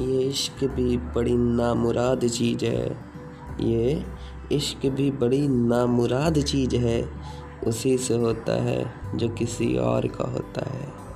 ये इश्क भी बड़ी नामुराद चीज़ है। ये इश्क भी बड़ी नामुराद चीज़ है। उसी से होता है जो किसी और का होता है।